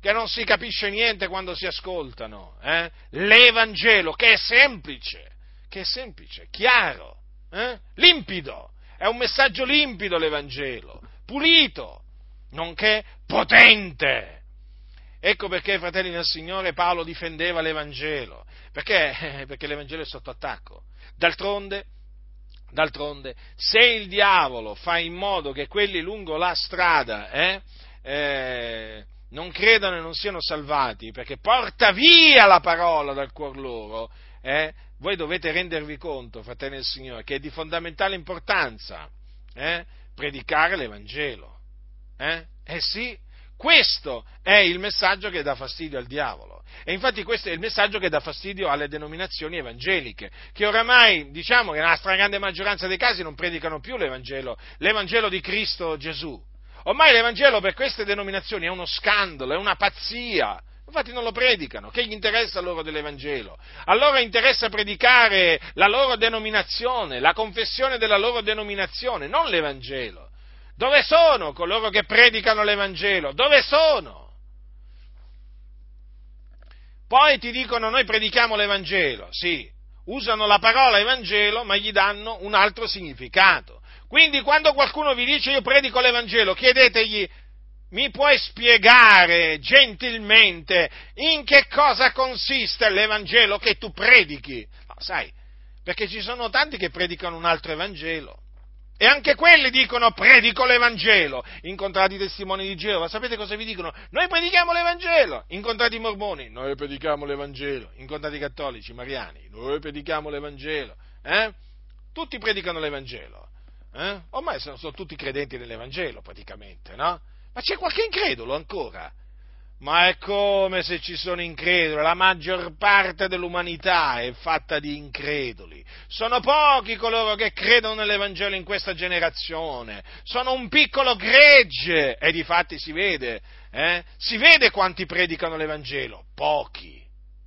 Speaker 1: che non si capisce niente quando si ascoltano. Eh? L'Evangelo, che è semplice, che è semplice, chiaro, eh? limpido, è un messaggio limpido l'Evangelo, pulito, nonché potente. Ecco perché, fratelli del Signore, Paolo difendeva l'Evangelo, perché? Perché l'Evangelo è sotto attacco. D'altronde, d'altronde, se il diavolo fa in modo che quelli lungo la strada eh, eh, non credano e non siano salvati, perché porta via la parola dal cuor loro, eh, voi dovete rendervi conto, fratelli del Signore, che è di fondamentale importanza eh, predicare l'Evangelo. Eh? eh sì, questo è il messaggio che dà fastidio al diavolo. E infatti questo è il messaggio che dà fastidio alle denominazioni evangeliche, che oramai, diciamo che nella stragrande maggioranza dei casi non predicano più l'Evangelo, l'Evangelo di Cristo Gesù. Ormai l'Evangelo per queste denominazioni è uno scandalo, è una pazzia. Infatti non lo predicano, che gli interessa loro dell'Evangelo? A loro interessa predicare la loro denominazione, la confessione della loro denominazione, non l'Evangelo. Dove sono coloro che predicano l'Evangelo? Dove sono? Poi ti dicono noi predichiamo l'Evangelo, sì, usano la parola Evangelo ma gli danno un altro significato. Quindi quando qualcuno vi dice io predico l'Evangelo, chiedetegli mi puoi spiegare gentilmente in che cosa consiste l'Evangelo che tu predichi? No, sai, perché ci sono tanti che predicano un altro Evangelo. E anche quelli dicono predico l'Evangelo, incontrati i testimoni di Geova, sapete cosa vi dicono? Noi predichiamo l'Evangelo, incontrati i mormoni, noi predichiamo l'Evangelo, incontrati i cattolici, i mariani, noi predichiamo l'Evangelo, eh? Tutti predicano l'Evangelo, eh? Ormai sono, sono tutti credenti nell'Evangelo praticamente, no? Ma c'è qualche incredulo ancora? Ma è come se ci sono increduli, la maggior parte dell'umanità è fatta di increduli. Sono pochi coloro che credono nell'Evangelo in questa generazione, sono un piccolo gregge. E di fatti si vede, eh? si vede quanti predicano l'Evangelo, pochi,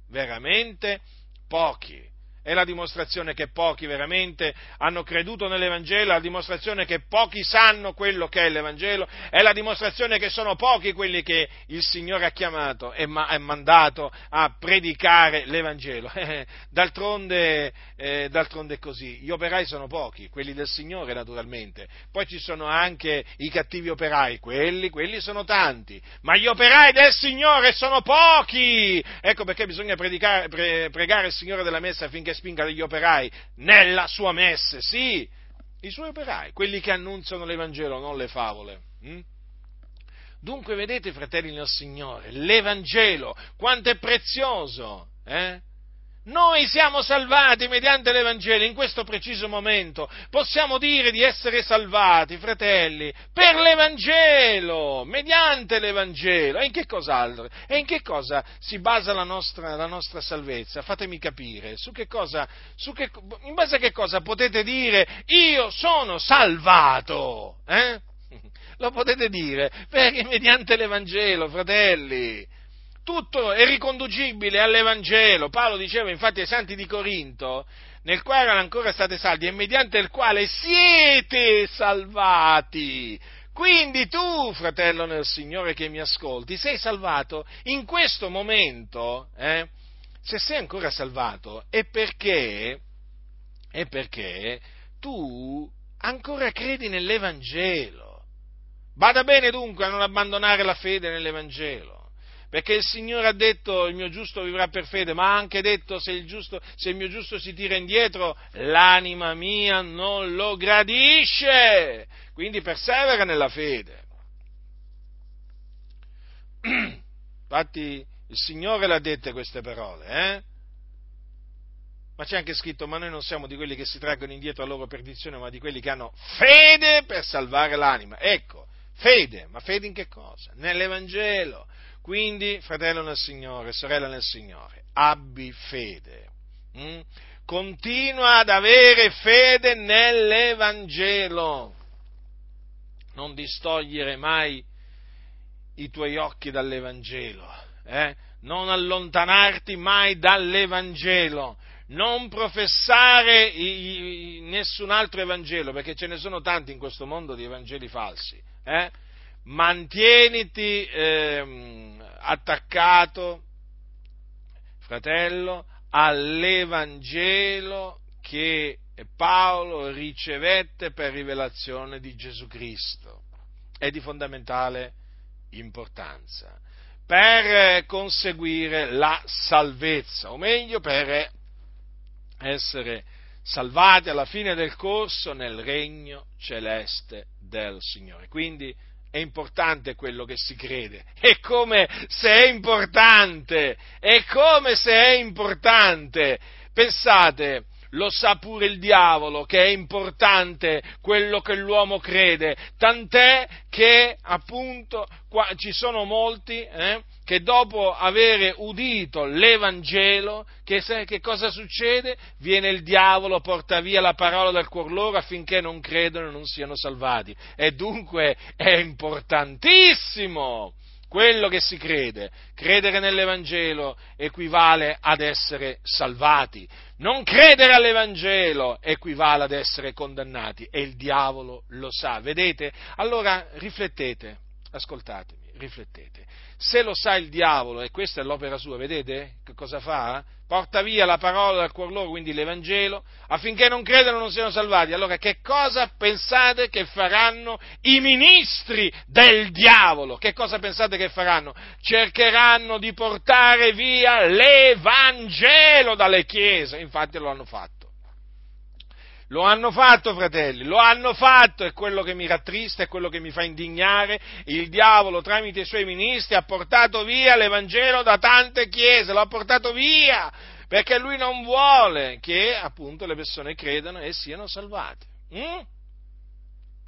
Speaker 1: veramente pochi è la dimostrazione che pochi veramente hanno creduto nell'Evangelo, è la dimostrazione che pochi sanno quello che è l'Evangelo, è la dimostrazione che sono pochi quelli che il Signore ha chiamato e ha mandato a predicare l'Evangelo. d'altronde, eh, d'altronde è così, gli operai sono pochi, quelli del Signore naturalmente, poi ci sono anche i cattivi operai, quelli, quelli sono tanti, ma gli operai del Signore sono pochi! Ecco perché bisogna pre, pregare il Signore della messa affinché spinga gli operai nella sua messe, sì, i suoi operai, quelli che annunziano l'Evangelo, non le favole. Hm? Dunque, vedete, fratelli del Signore, l'Evangelo, quanto è prezioso, eh? Noi siamo salvati mediante l'Evangelo, in questo preciso momento possiamo dire di essere salvati, fratelli, per l'Evangelo, mediante l'Evangelo. E in che cos'altro? E in che cosa si basa la nostra, la nostra salvezza? Fatemi capire, su che cosa, su che, in base a che cosa potete dire io sono salvato? Eh? Lo potete dire perché mediante l'Evangelo, fratelli tutto è riconducibile all'Evangelo. Paolo diceva infatti ai santi di Corinto, nel quale erano ancora state saldi e mediante il quale siete salvati. Quindi tu, fratello nel Signore che mi ascolti, sei salvato in questo momento, eh? se sei ancora salvato, è perché, è perché tu ancora credi nell'Evangelo. Vada bene dunque a non abbandonare la fede nell'Evangelo perché il Signore ha detto il mio giusto vivrà per fede, ma ha anche detto se il, giusto, se il mio giusto si tira indietro, l'anima mia non lo gradisce. Quindi persevera nella fede. Infatti il Signore le ha dette queste parole, eh? Ma c'è anche scritto, ma noi non siamo di quelli che si traggono indietro a loro perdizione, ma di quelli che hanno fede per salvare l'anima. Ecco, fede, ma fede in che cosa? Nell'Evangelo. Quindi, fratello nel Signore, sorella nel Signore, abbi fede. Mm? Continua ad avere fede nell'Evangelo. Non distogliere mai i tuoi occhi dall'Evangelo. Eh? Non allontanarti mai dall'Evangelo. Non professare i, i, nessun altro Evangelo, perché ce ne sono tanti in questo mondo di Evangeli falsi. Eh? mantieniti eh, attaccato, fratello, all'Evangelo che Paolo ricevette per rivelazione di Gesù Cristo. È di fondamentale importanza per conseguire la salvezza, o meglio per essere salvati alla fine del corso nel regno celeste del Signore. Quindi è importante quello che si crede. È come se è importante, è come se è importante. Pensate, lo sa pure il diavolo che è importante quello che l'uomo crede, tant'è che appunto qua, ci sono molti eh, che dopo aver udito l'Evangelo, che, che, cosa succede? Viene il diavolo, porta via la parola dal cuor loro affinché non credano e non siano salvati. E dunque è importantissimo quello che si crede. Credere nell'Evangelo equivale ad essere salvati. Non credere all'Evangelo equivale ad essere condannati e il diavolo lo sa. Vedete? Allora riflettete, ascoltatemi, riflettete se lo sa il diavolo, e questa è l'opera sua, vedete che cosa fa? Porta via la parola dal cuor loro, quindi l'Evangelo, affinché non credano non siano salvati. Allora che cosa pensate che faranno i ministri del diavolo? Che cosa pensate che faranno? Cercheranno di portare via l'Evangelo dalle chiese, infatti lo hanno fatto. Lo hanno fatto, fratelli, lo hanno fatto, è quello che mi rattrista, è quello che mi fa indignare. Il diavolo, tramite i suoi ministri, ha portato via l'Evangelo da tante chiese, lo ha portato via, perché lui non vuole che appunto le persone credano e siano salvate. Mm?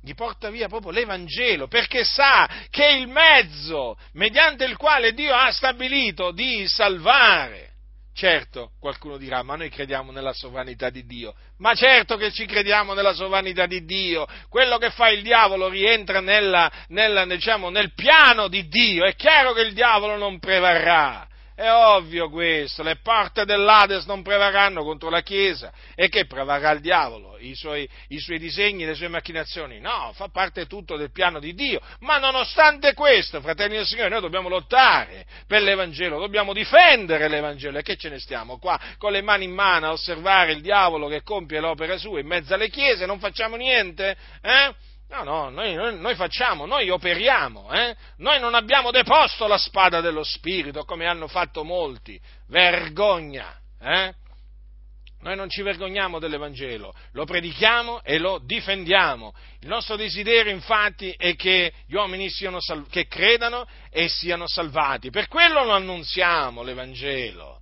Speaker 1: Gli porta via proprio l'Evangelo, perché sa che è il mezzo mediante il quale Dio ha stabilito di salvare. Certo, qualcuno dirà, ma noi crediamo nella sovranità di Dio. Ma certo che ci crediamo nella sovranità di Dio. Quello che fa il diavolo rientra nella, nella, diciamo, nel piano di Dio. È chiaro che il diavolo non prevarrà. È ovvio questo, le porte dell'Ades non prevarranno contro la Chiesa e che prevarrà il diavolo, I suoi, i suoi disegni, le sue macchinazioni. No, fa parte tutto del piano di Dio. Ma nonostante questo, fratelli del Signore, noi dobbiamo lottare per l'Evangelo, dobbiamo difendere l'Evangelo. E che ce ne stiamo qua con le mani in mano a osservare il diavolo che compie l'opera sua in mezzo alle chiese, non facciamo niente? Eh? No, no, noi, noi, facciamo, noi operiamo, eh? noi non abbiamo deposto la spada dello Spirito come hanno fatto molti, vergogna, eh? Noi non ci vergogniamo dell'Evangelo, lo predichiamo e lo difendiamo. Il nostro desiderio infatti è che gli uomini siano sal- che credano e siano salvati. Per quello lo annunziamo l'Evangelo.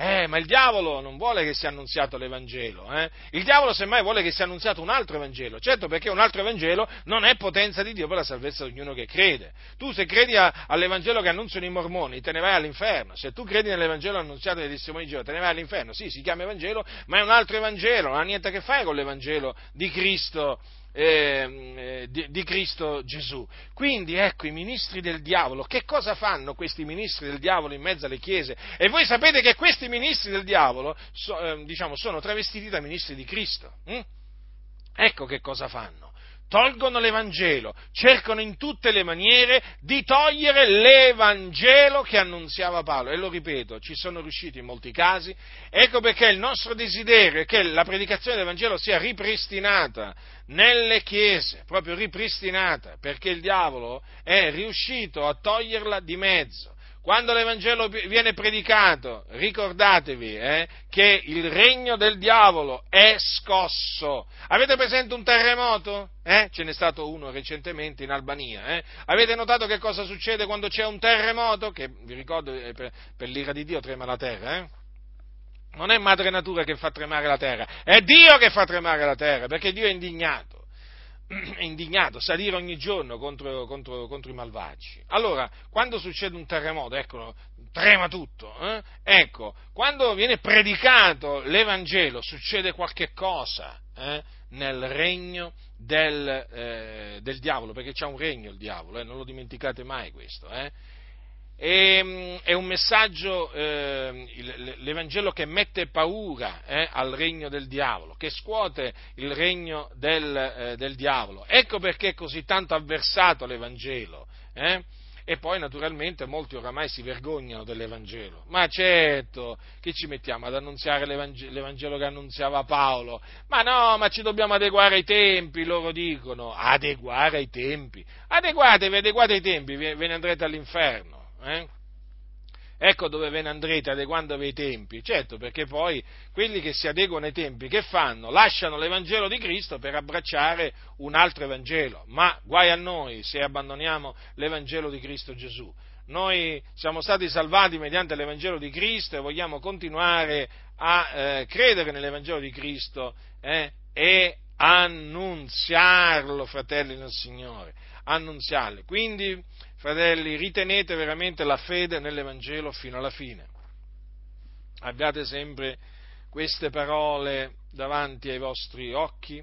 Speaker 1: Eh, ma il diavolo non vuole che sia annunziato l'Evangelo, eh? il diavolo semmai vuole che sia annunziato un altro Evangelo, certo perché un altro Evangelo non è potenza di Dio per la salvezza di ognuno che crede. Tu se credi a, all'Evangelo che annunciano i mormoni te ne vai all'inferno, se tu credi nell'Evangelo annunziato dai testimoni di Geova te ne vai all'inferno, sì si chiama Evangelo, ma è un altro Evangelo, non ha niente a che fare con l'Evangelo di Cristo eh, di, di, Cristo Gesù. Quindi ecco i ministri del diavolo, che cosa fanno questi ministri del diavolo in mezzo alle chiese? E voi sapete che questi ministri del diavolo so, eh, diciamo, sono travestiti da ministri di Cristo. Hm? Ecco che cosa fanno tolgono l'Evangelo, cercano in tutte le maniere di togliere l'Evangelo che annunziava Paolo. E lo ripeto, ci sono riusciti in molti casi. Ecco perché il nostro desiderio è che la predicazione dell'Evangelo sia ripristinata nelle chiese, proprio ripristinata, perché il diavolo è riuscito a toglierla di mezzo. Quando l'Evangelo viene predicato, ricordatevi eh, che il regno del diavolo è scosso. Avete presente un terremoto? Eh? Ce n'è stato uno recentemente in Albania. Eh? Avete notato che cosa succede quando c'è un terremoto? Che vi ricordo, eh, per, per l'ira di Dio trema la terra. Eh? Non è madre natura che fa tremare la terra, è Dio che fa tremare la terra, perché Dio è indignato è indignato, salire ogni giorno contro, contro, contro, i malvagi. Allora, quando succede un terremoto, ecco, trema tutto. Eh? Ecco, quando viene predicato l'Evangelo, succede qualche cosa eh? nel regno del, eh, del, diavolo, perché c'è un regno il diavolo, eh, non lo dimenticate mai questo. E, mm, è un messaggio, eh, l'Evangelo che mette paura eh, al regno del diavolo, che scuote il regno del, eh, del, diavolo. Ecco perché è così tanto avversato l'Evangelo. Eh. E poi naturalmente molti oramai si vergognano dell'Evangelo. Ma certo, che ci mettiamo ad annunziare l'Evangelo, l'Evangelo che annunziava Paolo? Ma no, ma ci dobbiamo adeguare ai tempi, loro dicono. Adeguare ai tempi. Adeguatevi, adeguate ai tempi, ve ne andrete all'inferno. Eh? Ecco dove ve ne andrete adeguandovi ai tempi, certo perché poi quelli che si adeguano ai tempi che fanno? Lasciano l'Evangelo di Cristo per abbracciare un altro Evangelo, ma guai a noi se abbandoniamo l'Evangelo di Cristo Gesù. Noi siamo stati salvati mediante l'Evangelo di Cristo e vogliamo continuare a eh, credere nell'Evangelo di Cristo eh, e annunziarlo, fratelli del Signore, annunziarlo. Quindi fratelli, ritenete veramente la fede nell'Evangelo fino alla fine. Abbiate sempre queste parole davanti ai vostri occhi.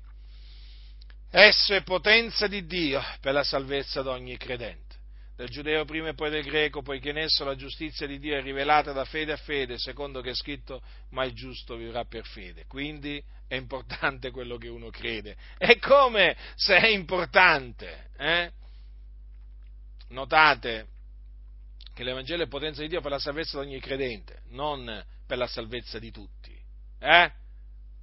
Speaker 1: Esso è potenza di Dio per la salvezza di ogni credente, del giudeo prima e poi del greco, poiché in esso la giustizia di Dio è rivelata da fede a fede, secondo che è scritto, ma il giusto vivrà per fede. Quindi è importante quello che uno crede. E come se è importante? Eh? Notate che l'Evangelo è potenza di Dio per la salvezza di ogni credente, non per la salvezza di tutti, eh?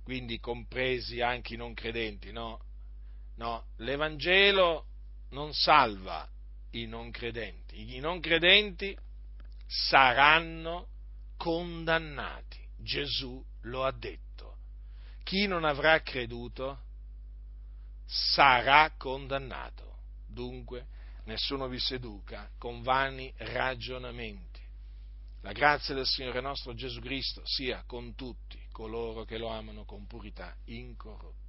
Speaker 1: quindi compresi anche i non credenti, no? No, l'Evangelo non salva i non credenti, i non credenti saranno condannati, Gesù lo ha detto, chi non avrà creduto sarà condannato, dunque nessuno vi seduca con vani ragionamenti. La grazia del Signore nostro Gesù Cristo sia con tutti coloro che lo amano con purità incorrotta.